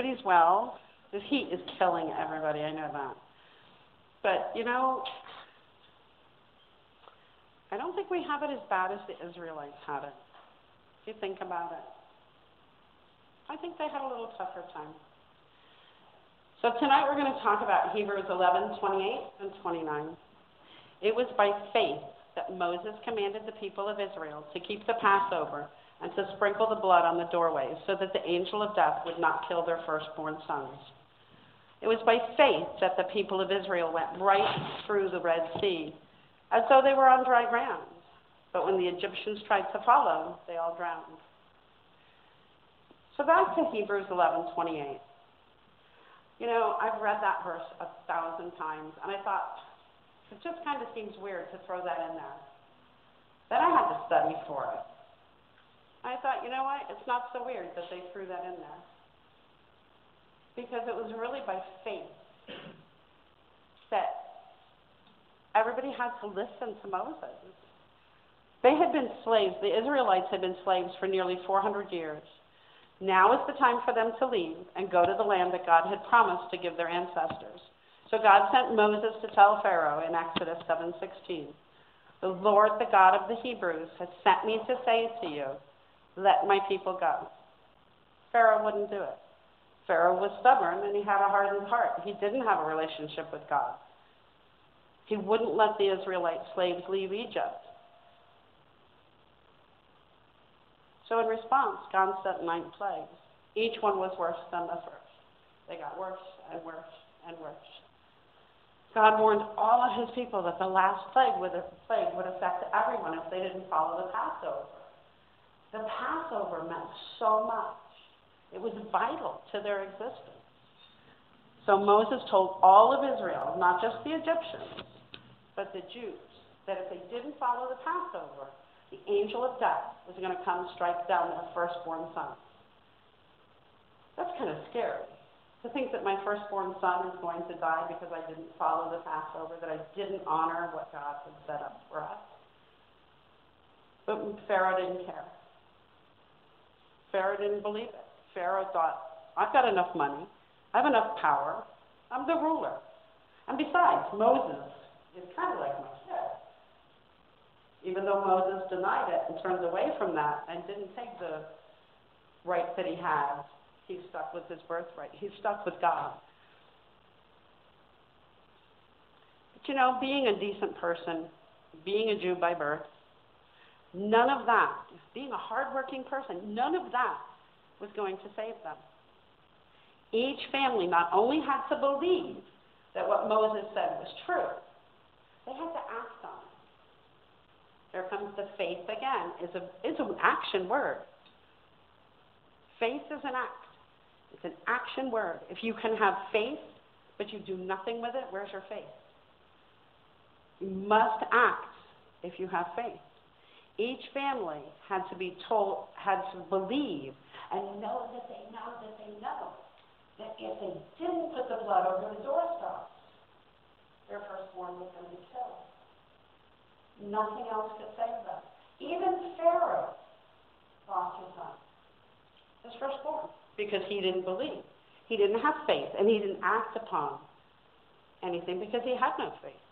Everybody's well. This heat is killing everybody, I know that. But, you know, I don't think we have it as bad as the Israelites had it. If you think about it. I think they had a little tougher time. So tonight we're going to talk about Hebrews 11, 28 and 29. It was by faith that Moses commanded the people of Israel to keep the Passover and to sprinkle the blood on the doorways so that the angel of death would not kill their firstborn sons. It was by faith that the people of Israel went right through the Red Sea as though they were on dry ground. But when the Egyptians tried to follow, they all drowned. So back to Hebrews 11:28. You know, I've read that verse a thousand times, and I thought it just kind of seems weird to throw that in there. Then I had to study for it. I thought, you know what? It's not so weird that they threw that in there. Because it was really by faith that everybody had to listen to Moses. They had been slaves. The Israelites had been slaves for nearly 400 years. Now is the time for them to leave and go to the land that God had promised to give their ancestors. So God sent Moses to tell Pharaoh in Exodus 7:16, "The Lord, the God of the Hebrews, has sent me to say to you, let my people go." Pharaoh wouldn't do it. Pharaoh was stubborn and he had a hardened heart. He didn't have a relationship with God. He wouldn't let the Israelite slaves leave Egypt. So in response, God sent nine plagues. Each one was worse than the first. They got worse and worse and worse. God warned all of his people that the last plague would, plague would affect everyone if they didn't follow the Passover. The Passover meant so much. It was vital to their existence. So Moses told all of Israel, not just the Egyptians, but the Jews, that if they didn't follow the Passover, the angel of death was going to come strike down their firstborn sons. That's kind of scary. To think that my firstborn son is going to die because I didn't follow the Passover, that I didn't honor what God had set up for us. But Pharaoh didn't care. Pharaoh didn't believe it. Pharaoh thought, I've got enough money. I have enough power. I'm the ruler. And besides, Moses is kind of like my kid. Even though Moses denied it and turned away from that and didn't take the rights that he had He's stuck with his birthright. He's stuck with God. But you know, being a decent person, being a Jew by birth, none of that, being a hardworking person, none of that was going to save them. Each family not only had to believe that what Moses said was true, they had to act on it. There comes the faith again. Is a is an action word. Faith is an act. It's an action word. If you can have faith, but you do nothing with it, where's your faith? You must act if you have faith. Each family had to be told, had to believe, and know that they know that they know that if they didn't put the blood over the doorstops, their firstborn was going to be killed. Nothing else could save them. Even Pharaoh lost his son, his firstborn because he didn't believe. He didn't have faith, and he didn't act upon anything because he had no faith.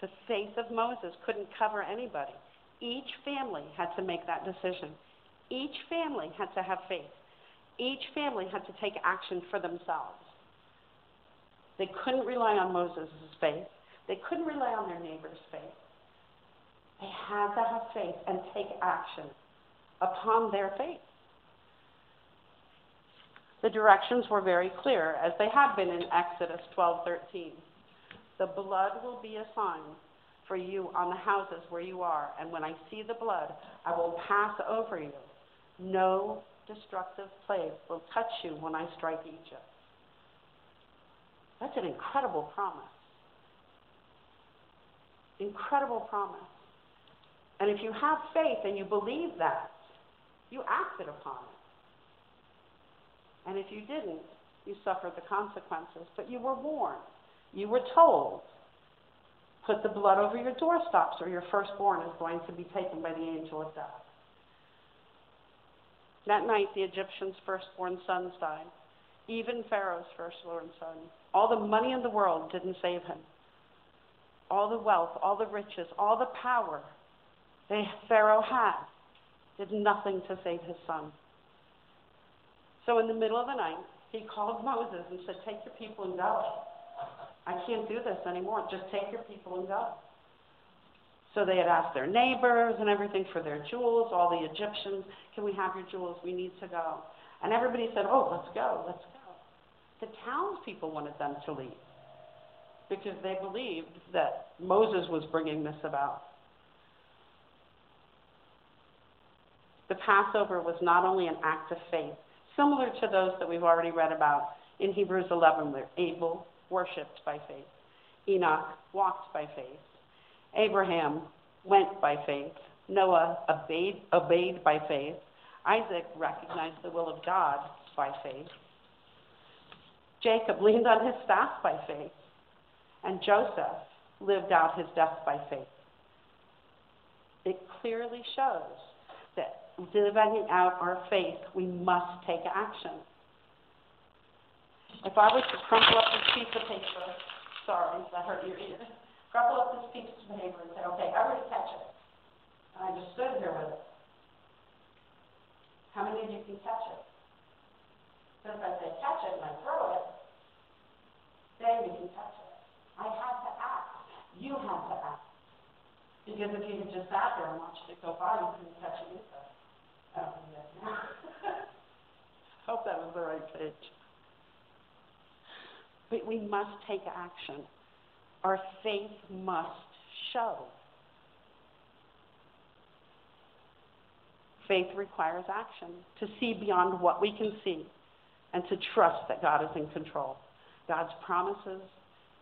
The faith of Moses couldn't cover anybody. Each family had to make that decision. Each family had to have faith. Each family had to take action for themselves. They couldn't rely on Moses' faith. They couldn't rely on their neighbor's faith. They had to have faith and take action upon their faith. The directions were very clear, as they had been in Exodus 12:13. The blood will be a sign for you on the houses where you are, and when I see the blood, I will pass over you. No destructive plague will touch you when I strike Egypt. That's an incredible promise. Incredible promise. And if you have faith and you believe that, you acted upon it. And if you didn't, you suffered the consequences. But you were warned. You were told, put the blood over your doorstops or your firstborn is going to be taken by the angel of death. That night, the Egyptians' firstborn sons died. Even Pharaoh's firstborn son. All the money in the world didn't save him. All the wealth, all the riches, all the power that Pharaoh had did nothing to save his son. So in the middle of the night, he called Moses and said, Take your people and go. I can't do this anymore. Just take your people and go. So they had asked their neighbors and everything for their jewels, all the Egyptians, can we have your jewels? We need to go. And everybody said, oh, let's go, let's go. The townspeople wanted them to leave because they believed that Moses was bringing this about. The Passover was not only an act of faith, similar to those that we've already read about in Hebrews 11, where Abel worshiped by faith, Enoch walked by faith, Abraham went by faith. Noah obeyed, obeyed by faith. Isaac recognized the will of God by faith. Jacob leaned on his staff by faith. And Joseph lived out his death by faith. It clearly shows that living out our faith, we must take action. If I was to crumple up this piece of paper, sorry, that hurt your ear crumple up this piece of paper and say, okay, everybody catch it. And I just stood here with it. How many of you can catch it? Because if I say catch it and I throw it, then you can catch it. I had to act. You had to act. Because if you had just sat there and watched it go by, you couldn't catch it either. I don't think. Hope that was the right page. But we must take action our faith must show. Faith requires action to see beyond what we can see and to trust that God is in control. God's promises,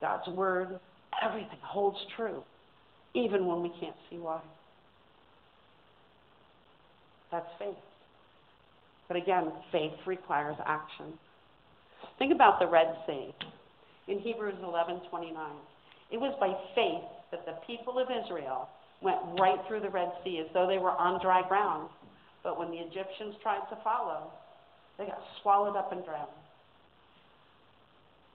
God's word, everything holds true, even when we can't see why. That's faith. But again, faith requires action. Think about the Red Sea in Hebrews 11:29. It was by faith that the people of Israel went right through the Red Sea as though they were on dry ground. But when the Egyptians tried to follow, they got swallowed up and drowned.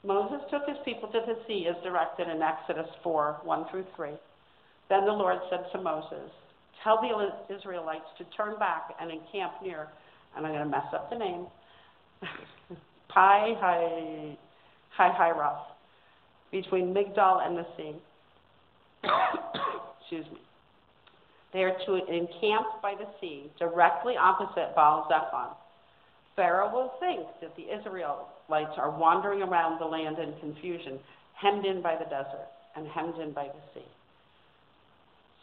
Moses took his people to the sea as directed in Exodus 4 1 through 3. Then the Lord said to Moses, Tell the Israelites to turn back and encamp near, and I'm going to mess up the name, Pi Hi Hi Roth between Migdol and the sea. Excuse me. They are to encamp by the sea, directly opposite Baal Zephon. Pharaoh will think that the Israelites are wandering around the land in confusion, hemmed in by the desert and hemmed in by the sea.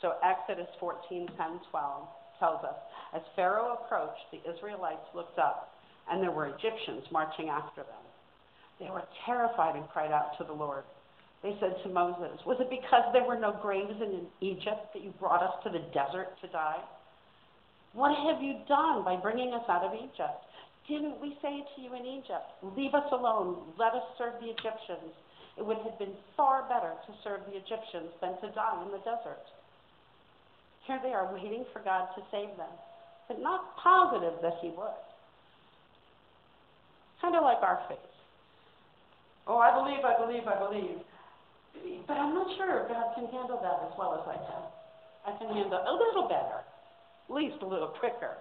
So Exodus 14, 10, 12 tells us, as Pharaoh approached, the Israelites looked up, and there were Egyptians marching after them. They were terrified and cried out to the Lord. They said to Moses, Was it because there were no graves in Egypt that you brought us to the desert to die? What have you done by bringing us out of Egypt? Didn't we say to you in Egypt, Leave us alone, let us serve the Egyptians? It would have been far better to serve the Egyptians than to die in the desert. Here they are waiting for God to save them, but not positive that He would. Kind of like our faith. Oh, I believe, I believe, I believe. But I'm not sure God can handle that as well as I can. I can handle a little better, at least a little quicker.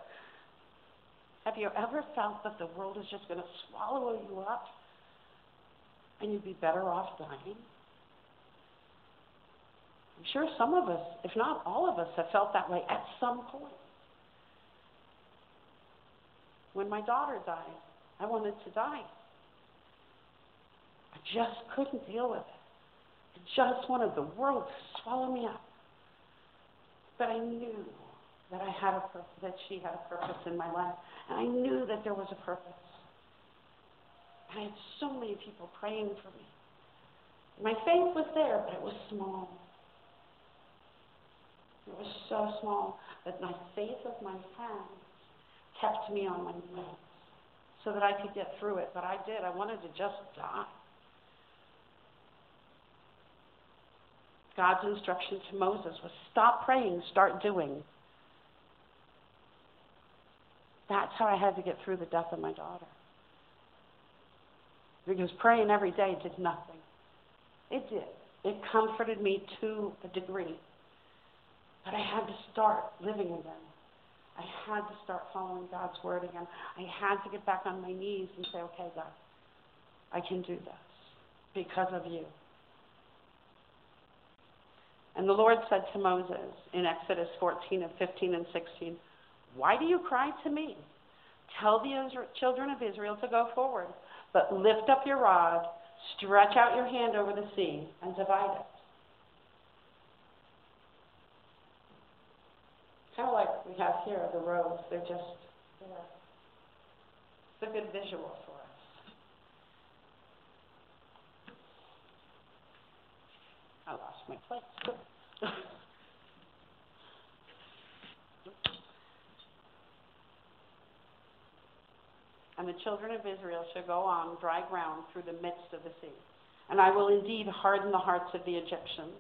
Have you ever felt that the world is just going to swallow you up and you'd be better off dying? I'm sure some of us, if not all of us, have felt that way at some point. When my daughter died, I wanted to die. I just couldn't deal with it I just wanted the world to swallow me up. But I knew that I had a purpose, that she had a purpose in my life, and I knew that there was a purpose. And I had so many people praying for me. My faith was there, but it was small. It was so small that my faith of my friends kept me on my knees so that I could get through it. But I did. I wanted to just die. God's instruction to Moses was stop praying, start doing. That's how I had to get through the death of my daughter. Because praying every day did nothing. It did. It comforted me to a degree. But I had to start living again. I had to start following God's word again. I had to get back on my knees and say, okay, God, I can do this because of you. And the Lord said to Moses in Exodus 14 and 15 and 16, Why do you cry to me? Tell the Israel, children of Israel to go forward, but lift up your rod, stretch out your hand over the sea, and divide it. Kind of like we have here, the roads, they're just there. It's a good visual for us. And the children of Israel shall go on dry ground through the midst of the sea. And I will indeed harden the hearts of the Egyptians,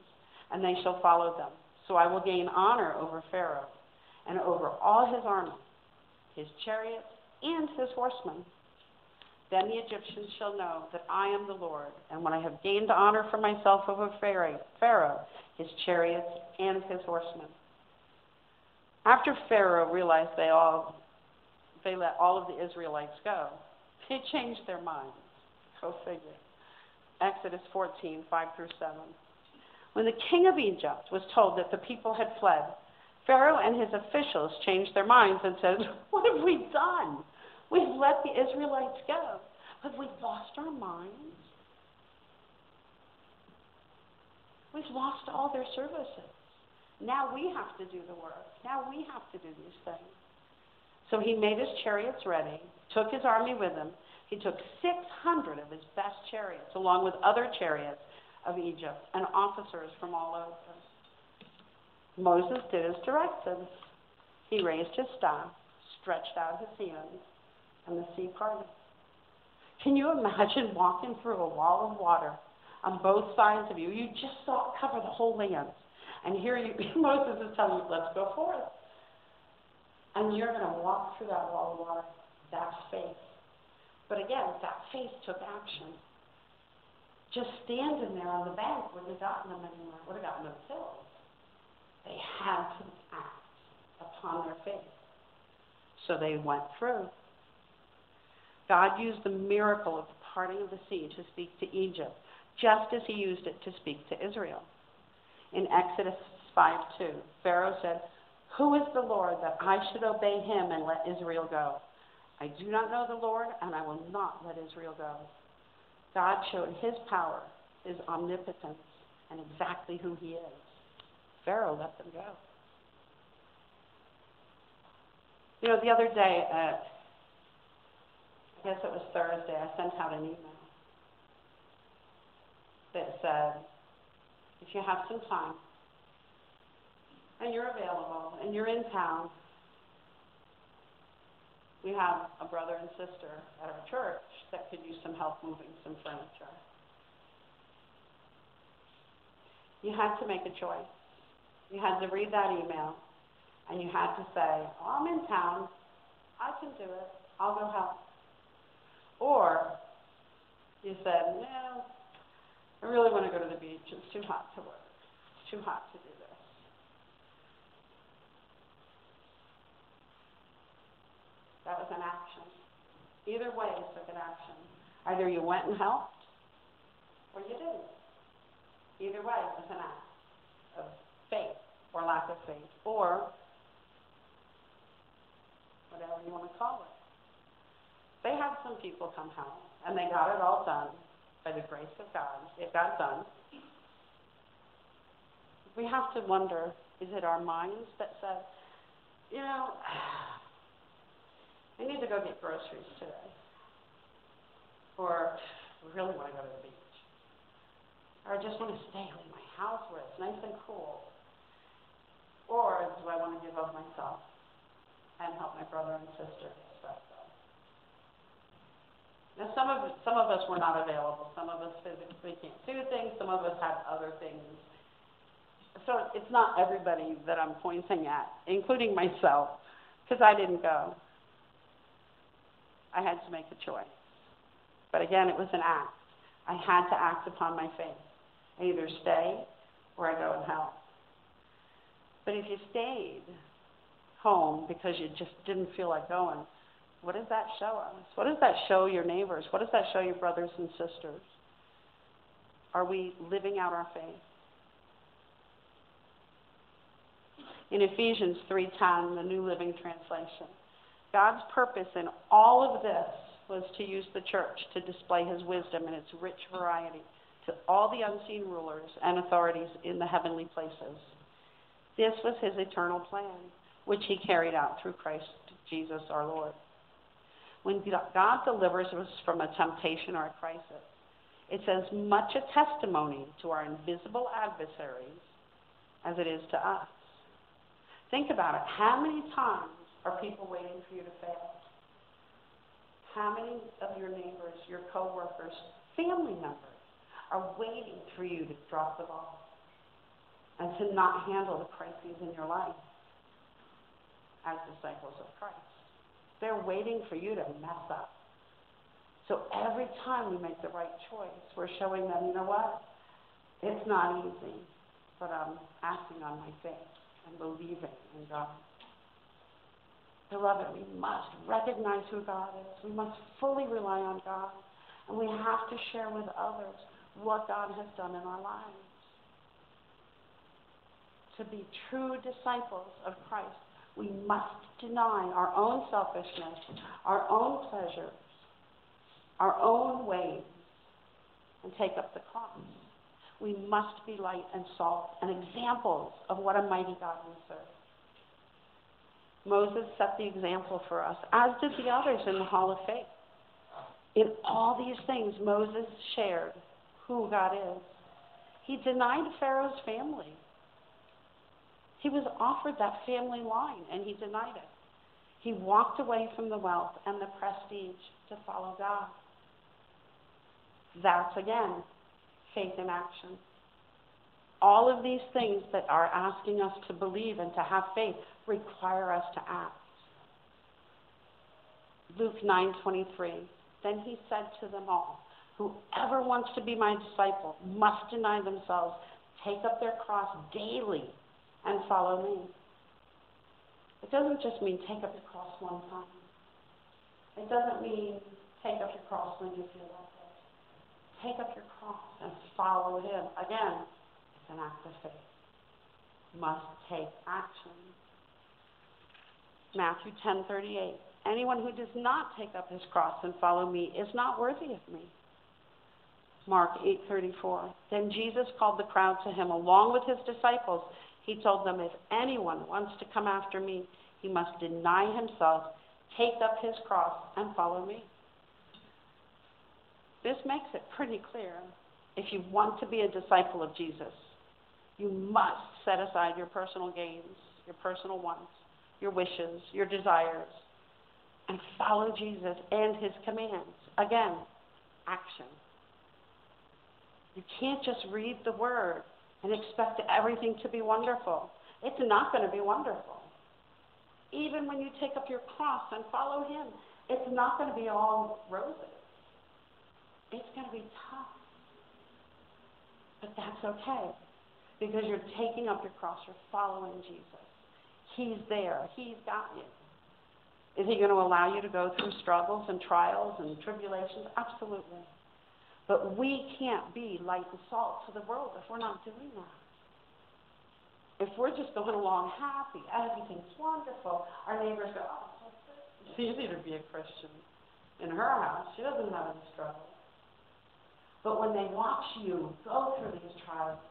and they shall follow them. So I will gain honor over Pharaoh and over all his army, his chariots, and his horsemen. Then the Egyptians shall know that I am the Lord, and when I have gained honor for myself over Pharaoh, his chariots, and his horsemen. After Pharaoh realized they all they let all of the Israelites go, they changed their minds. Go figure. Exodus 14, 5 through 7. When the king of Egypt was told that the people had fled, Pharaoh and his officials changed their minds and said, What have we done? We've let the Israelites go. Have we lost our minds? We've lost all their services. Now we have to do the work. Now we have to do these things. So he made his chariots ready, took his army with him. He took 600 of his best chariots, along with other chariots of Egypt and officers from all over. Moses did as directed. He raised his staff, stretched out his hands, and the sea parted. Can you imagine walking through a wall of water on both sides of you? You just saw it cover the whole land. And here you, Moses is telling you, let's go forth. And you're going to walk through that wall of water. That's faith. But again, that faith took action. Just standing there on the bank wouldn't have gotten them anywhere. Would have gotten them killed. They had to act upon their faith. So they went through. God used the miracle of the parting of the sea to speak to Egypt, just as he used it to speak to Israel. In Exodus 5:2, Pharaoh said, Who is the Lord that I should obey him and let Israel go? I do not know the Lord, and I will not let Israel go. God showed his power, his omnipotence, and exactly who he is. Pharaoh let them go. You know, the other day at I guess it was Thursday, I sent out an email that said, if you have some time and you're available and you're in town, we have a brother and sister at our church that could use some help moving some furniture. You had to make a choice. You had to read that email and you had to say, oh, I'm in town. I can do it. I'll go help. Or you said, no, I really want to go to the beach. It's too hot to work. It's too hot to do this. That was an action. Either way, you took an action. Either you went and helped, or you didn't. Either way, it was an act of faith or lack of faith, or whatever you want to call it. They had some people come home, and they got it all done by the grace of God. It got done. We have to wonder is it our minds that said, you know, I need to go get groceries today? Or I really want to go to the beach? Or I just want to stay in my house where it's nice and cool? Or do I want to give up myself and help my brother and sister now, some of some of us were not available. Some of us physically can't do things. Some of us had other things. So it's not everybody that I'm pointing at, including myself, because I didn't go. I had to make a choice. But again, it was an act. I had to act upon my faith. I either stay or I go in hell. But if you stayed home because you just didn't feel like going, what does that show us? What does that show your neighbors? What does that show your brothers and sisters? Are we living out our faith? In Ephesians 3:10, the New Living Translation, God's purpose in all of this was to use the church to display his wisdom in its rich variety to all the unseen rulers and authorities in the heavenly places. This was his eternal plan, which he carried out through Christ Jesus our Lord. When God delivers us from a temptation or a crisis, it's as much a testimony to our invisible adversaries as it is to us. Think about it. How many times are people waiting for you to fail? How many of your neighbors, your coworkers, family members are waiting for you to drop the ball and to not handle the crises in your life as disciples of Christ? They're waiting for you to mess up. So every time we make the right choice, we're showing them, you know what? It's not easy, but I'm acting on my faith and believing in God. Beloved, we must recognize who God is. We must fully rely on God. And we have to share with others what God has done in our lives. To be true disciples of Christ, we must deny our own selfishness, our own pleasures, our own ways, and take up the cross. We must be light and salt and examples of what a mighty God we serve. Moses set the example for us, as did the others in the Hall of Faith. In all these things, Moses shared who God is. He denied Pharaoh's family. He was offered that family line, and he denied it. He walked away from the wealth and the prestige to follow God. That's, again, faith in action. All of these things that are asking us to believe and to have faith require us to act. Luke 9:23. Then he said to them all, whoever wants to be my disciple must deny themselves, take up their cross daily and follow me. It doesn't just mean take up your cross one time. It doesn't mean take up your cross when you feel like it. Take up your cross and follow him. Again, it's an act of faith. Must take action. Matthew 10:38. Anyone who does not take up his cross and follow me is not worthy of me. Mark 8:34. Then Jesus called the crowd to him along with his disciples. He told them, "If anyone wants to come after me, he must deny himself, take up his cross, and follow me." This makes it pretty clear. If you want to be a disciple of Jesus, you must set aside your personal gains, your personal wants, your wishes, your desires, and follow Jesus and his commands. Again, action. You can't just read the word and expect everything to be wonderful. It's not going to be wonderful. Even when you take up your cross and follow him, it's not going to be all roses. It's going to be tough. But that's okay because you're taking up your cross, you're following Jesus. He's there. He's got you. Is he going to allow you to go through struggles and trials and tribulations? Absolutely. But we can't be light and salt to the world if we're not doing that. If we're just going along happy, everything's wonderful, our neighbors go, oh, it's easy to be a Christian. In her house, she doesn't have any struggles. But when they watch you go through these trials,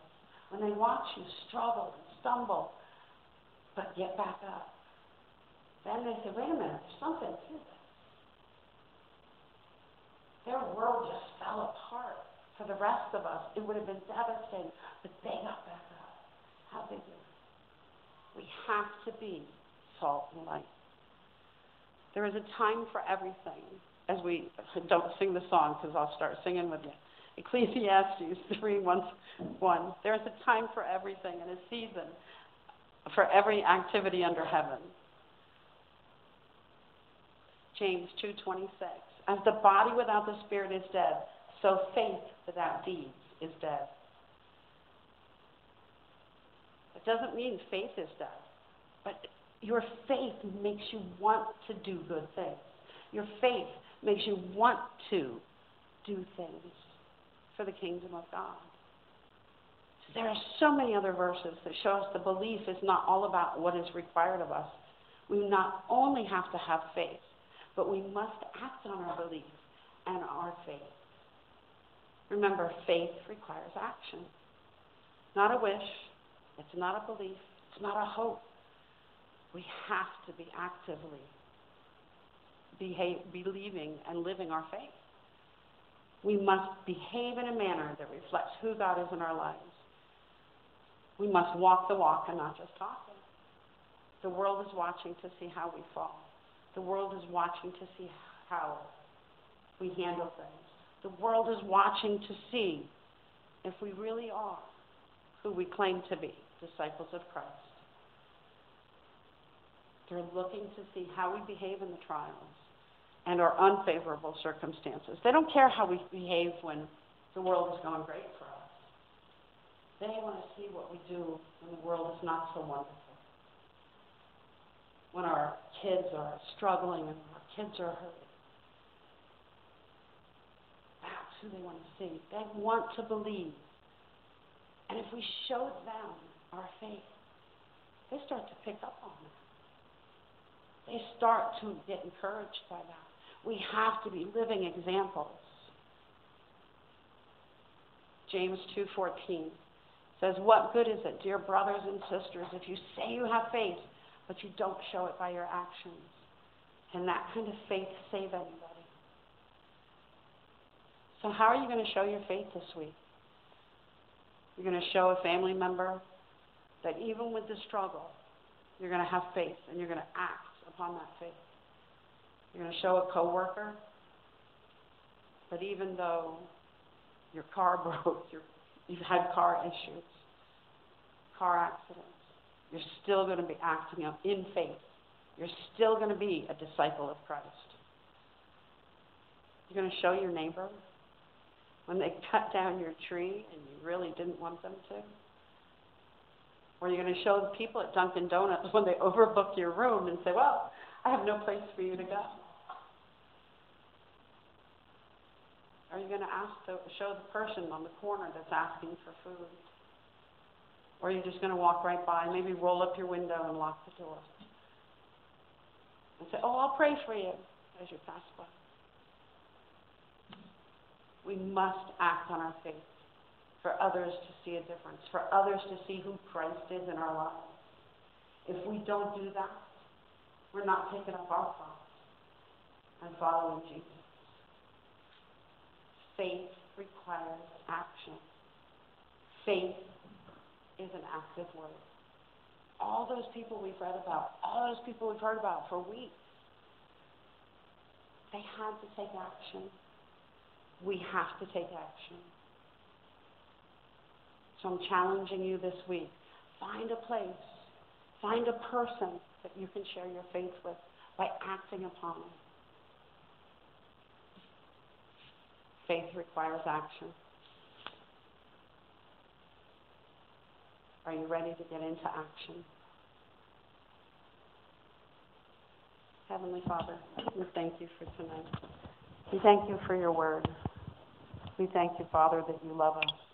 when they watch you struggle and stumble, but get back up. Then they say, wait a minute, there's something to this. Their world just fell apart. For the rest of us, it would have been devastating, but they got up. How they do? We have to be salt and light. There is a time for everything. As we don't sing the song because I'll start singing with you. Ecclesiastes 3 1, 1. There's a time for everything and a season for every activity under heaven. James 2:26. As the body without the spirit is dead, so faith without deeds is dead. It doesn't mean faith is dead, but your faith makes you want to do good things. Your faith makes you want to do things for the kingdom of God. There are so many other verses that show us the belief is not all about what is required of us. We not only have to have faith, but we must act on our belief and our faith. Remember, faith requires action. Not a wish, it's not a belief, it's not a hope. We have to be actively behave, believing and living our faith. We must behave in a manner that reflects who God is in our lives. We must walk the walk and not just talk it. The world is watching to see how we fall. The world is watching to see how we handle things. The world is watching to see if we really are who we claim to be, disciples of Christ. They're looking to see how we behave in the trials and our unfavorable circumstances. They don't care how we behave when the world is going great for us. They want to see what we do when the world is not so wonderful. When our kids are struggling and our kids are hurting. That's who they want to see. They want to believe. And if we show them our faith, they start to pick up on it. They start to get encouraged by that. We have to be living examples. James 2:14 says, "What good is it, dear brothers and sisters, if you say you have faith, but you don't show it by your actions? Can that kind of faith save anybody?" So how are you going to show your faith this week? You're going to show a family member that even with the struggle, you're going to have faith and you're going to act upon that faith. You're going to show a coworker that even though your car broke, you've had car issues, car accidents, you're still going to be acting up in faith. You're still going to be a disciple of Christ. You're going to show your neighbor when they cut down your tree and you really didn't want them to. Or you're going to show the people at Dunkin' Donuts when they overbook your room and say, well, I have no place for you to go. Are you going to ask the, show the person on the corner that's asking for food? Or are you just going to walk right by, maybe roll up your window and lock the door? And say, oh, I'll pray for you as you pass by. We must act on our faith for others to see a difference, for others to see who Christ is in our lives. If we don't do that, we're not taking up our cross and following Jesus. Faith requires action. Faith is an active word. All those people we've read about, all those people we've heard about for weeks, they had to take action. We have to take action. So I'm challenging you this week. Find a place, find a person that you can share your faith with by acting upon it. Faith requires action. Are you ready to get into action? Heavenly Father, we thank you for tonight. We thank you for your word. We thank you, Father, that you love us.